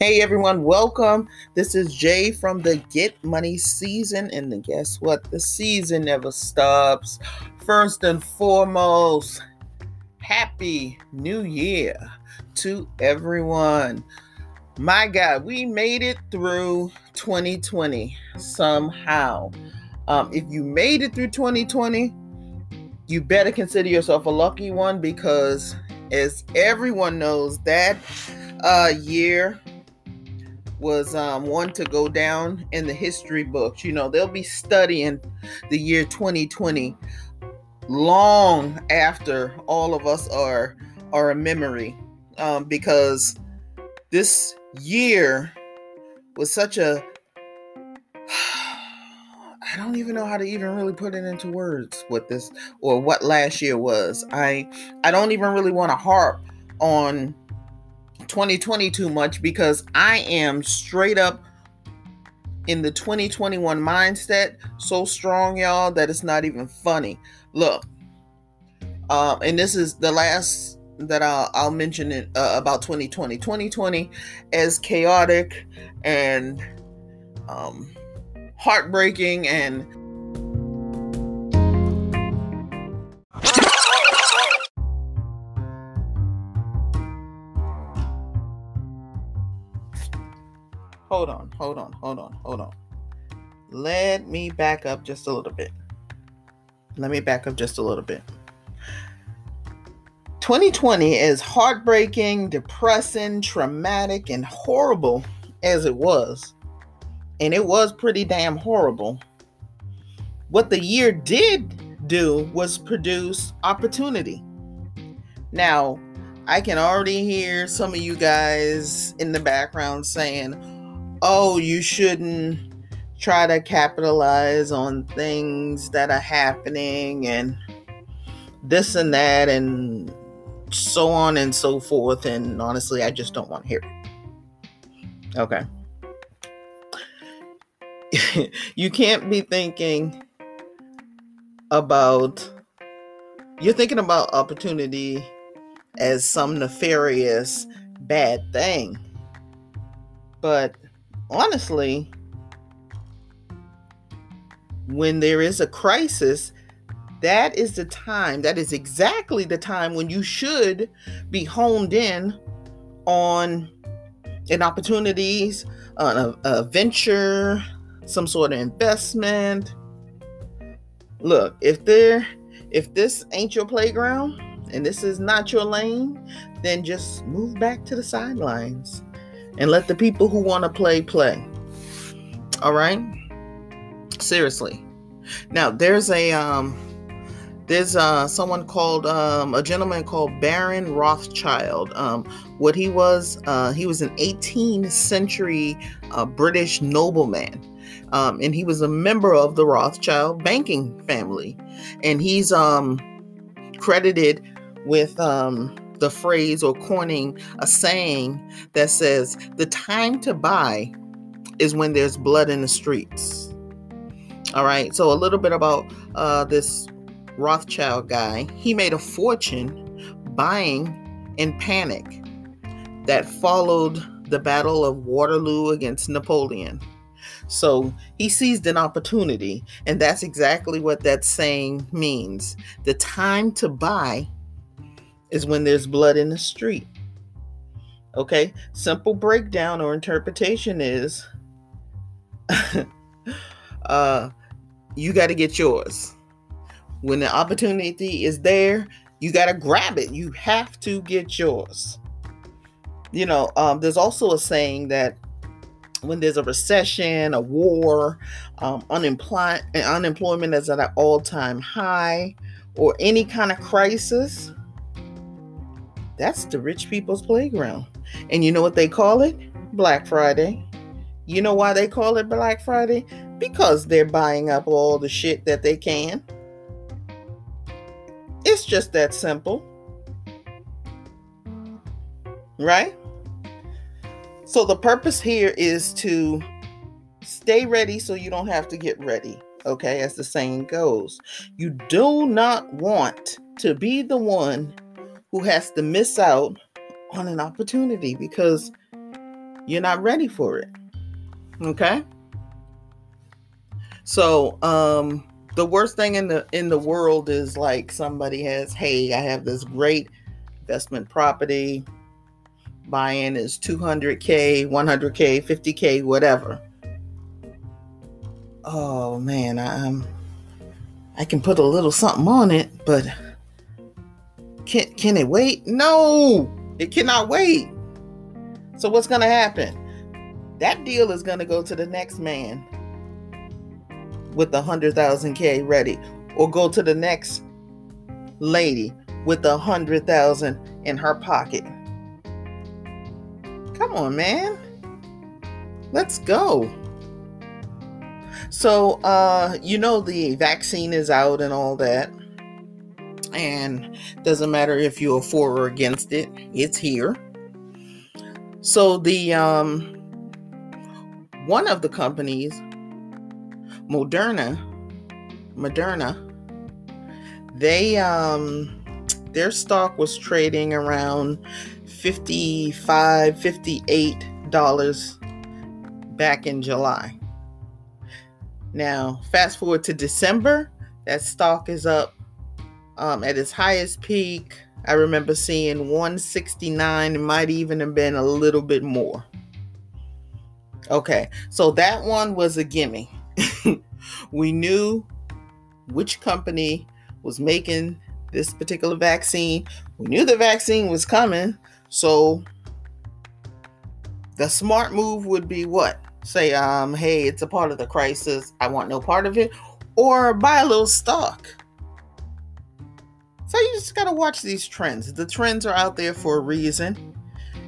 Hey everyone, welcome. This is Jay from the Get Money season, and guess what? The season never stops. First and foremost, Happy New Year to everyone. My God, we made it through 2020 somehow. Um, if you made it through 2020, you better consider yourself a lucky one because, as everyone knows, that uh, year was um, one to go down in the history books. You know, they'll be studying the year 2020 long after all of us are are a memory, um, because this year was such a I don't even know how to even really put it into words what this or what last year was. I I don't even really want to harp on 2020 too much because I am straight up in the 2021 mindset so strong, y'all, that it's not even funny. Look, um, and this is the last that I'll, I'll mention it uh, about 2020. 2020 as chaotic and um, heartbreaking and hold on, hold on, hold on, hold on. Let me back up just a little bit. Let me back up just a little bit. 2020 is heartbreaking, depressing, traumatic, and horrible as it was. And it was pretty damn horrible. What the year did do was produce opportunity. Now, I can already hear some of you guys in the background saying, oh, you shouldn't try to capitalize on things that are happening and this and that and so on and so forth. And honestly, I just don't want to hear it. Okay. you can't be thinking about, you're thinking about opportunity as some nefarious bad thing. But honestly, when there is a crisis, that is the time, that is exactly the time when you should be honed in on an opportunities, on a, a venture, some sort of investment. Look, if there if this ain't your playground and this is not your lane, then just move back to the sidelines and let the people who want to play play. All right? Seriously. Now, there's a um there's uh someone called um a gentleman called Baron Rothschild. Um what he was uh he was an 18th century uh, British nobleman. Um, and he was a member of the Rothschild banking family. And he's um credited with um the phrase or coining a saying that says, the time to buy is when there's blood in the streets. All right, so a little bit about uh, this Rothschild guy. He made a fortune buying in panic that followed the Battle of Waterloo against Napoleon. So he seized an opportunity, and that's exactly what that saying means. The time to buy is when there's blood in the street. Okay, simple breakdown or interpretation is uh, you got to get yours. When the opportunity is there, you got to grab it. You have to get yours. You know, um, there's also a saying that when there's a recession, a war, um, unemployment, unemployment is at an all-time high, or any kind of crisis, that's the rich people's playground. And you know what they call it? Black Friday. You know why they call it Black Friday? Because they're buying up all the shit that they can. It's just that simple. Right? So the purpose here is to stay ready so you don't have to get ready. Okay, as the saying goes, you do not want to be the one who has to miss out on an opportunity because you're not ready for it. Okay? So, um the worst thing in the in the world is like somebody has, "Hey, I have this great investment property. Buy-in is 200k, 100k, 50k, whatever." Oh man, I'm I can put a little something on it, but can can it wait? No, it cannot wait. So what's gonna happen? That deal is gonna go to the next man with the hundred thousand K ready, or go to the next lady with a hundred thousand in her pocket. Come on, man. Let's go. So, uh, you know, the vaccine is out and all that. And doesn't matter if you're for or against it, it's here. So, the um, one of the companies, Moderna, Moderna, they um, their stock was trading around 55 58 dollars back in July. Now, fast forward to December, that stock is up um, at its highest peak. I remember seeing 169. It might even have been a little bit more. Okay, so that one was a gimme. we knew which company was making this particular vaccine. We knew the vaccine was coming. So the smart move would be what? say, um, hey, it's a part of the crisis, I want no part of it, or buy a little stock. So you just gotta watch these trends. The trends are out there for a reason.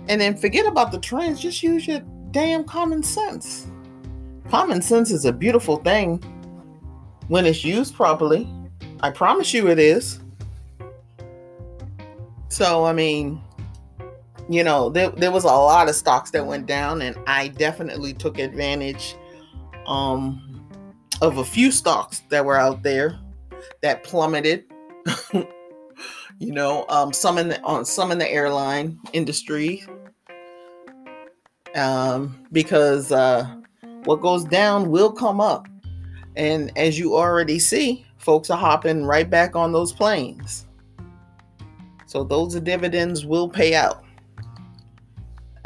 And then forget about the trends, just use your damn common sense. Common sense is a beautiful thing when it's used properly. I promise you it is. So, I mean, you know, there, there was a lot of stocks that went down, and I definitely took advantage um, of a few stocks that were out there that plummeted. you know, um, some in the on some in the airline industry, um, because uh, what goes down will come up, and as you already see, folks are hopping right back on those planes. So those dividends will pay out.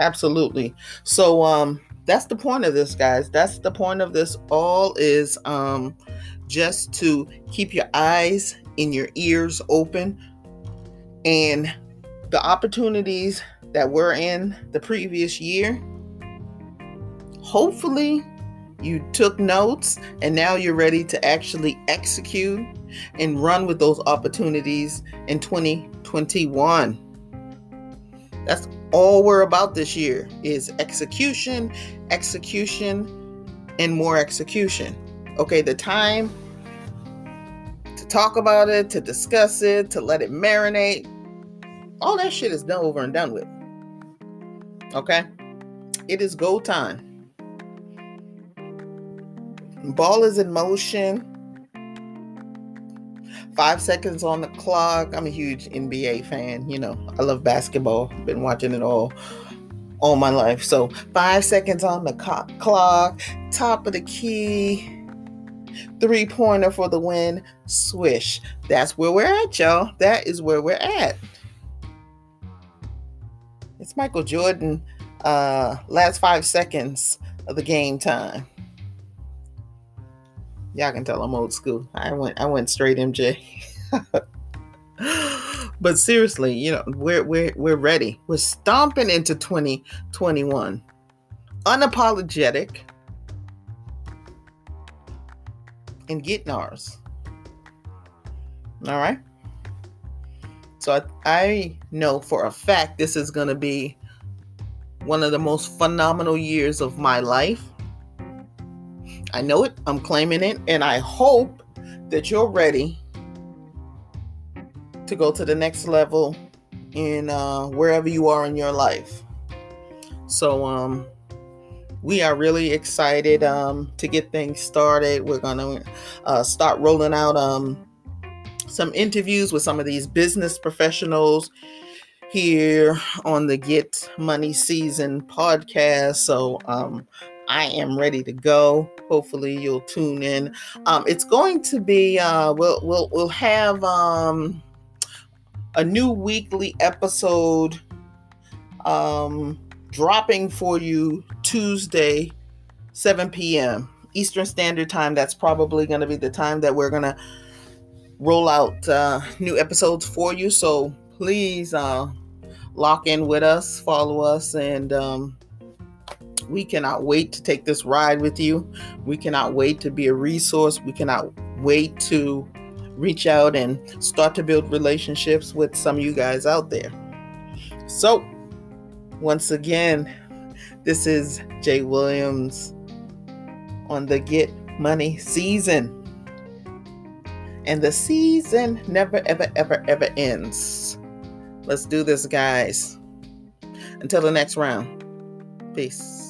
Absolutely. So um that's the point of this guys. That's the point of this all is um just to keep your eyes and your ears open and the opportunities that were in the previous year. Hopefully you took notes and now you're ready to actually execute and run with those opportunities in 2021. That's all we're about this year is execution, execution, and more execution. Okay, the time to talk about it, to discuss it, to let it marinate, all that shit is done over and done with. Okay? It is go time. Ball is in motion. Five seconds on the clock. I'm a huge NBA fan. You know, I love basketball. Been watching it all all my life. So five seconds on the co- clock. Top of the key. Three pointer for the win. Swish. That's where we're at, y'all. That is where we're at. It's Michael Jordan. Uh, last five seconds of the game time. Y'all can tell I'm old school. I went I went straight MJ. but seriously, you know, we're we're we're ready. We're stomping into 2021. Unapologetic and getting ours. All right. So I, I know for a fact this is going to be one of the most phenomenal years of my life. I know it, I'm claiming it, and I hope that you're ready to go to the next level in uh, wherever you are in your life. So, um, we are really excited um, to get things started. We're going to uh, start rolling out um, some interviews with some of these business professionals here on the Get Money Season podcast. So um, I am ready to go. Hopefully you'll tune in. Um, it's going to be uh, we'll we'll we'll have um, a new weekly episode um, dropping for you Tuesday, 7 p.m. Eastern Standard Time. That's probably going to be the time that we're going to roll out uh, new episodes for you. So please uh, lock in with us, follow us, and um, we cannot wait to take this ride with you. We cannot wait to be a resource. We cannot wait to reach out and start to build relationships with some of you guys out there. So, once again, this is Jay Williams on the Get Money season. And the season never, ever, ever, ever ends. Let's do this, guys. Until the next round. Peace.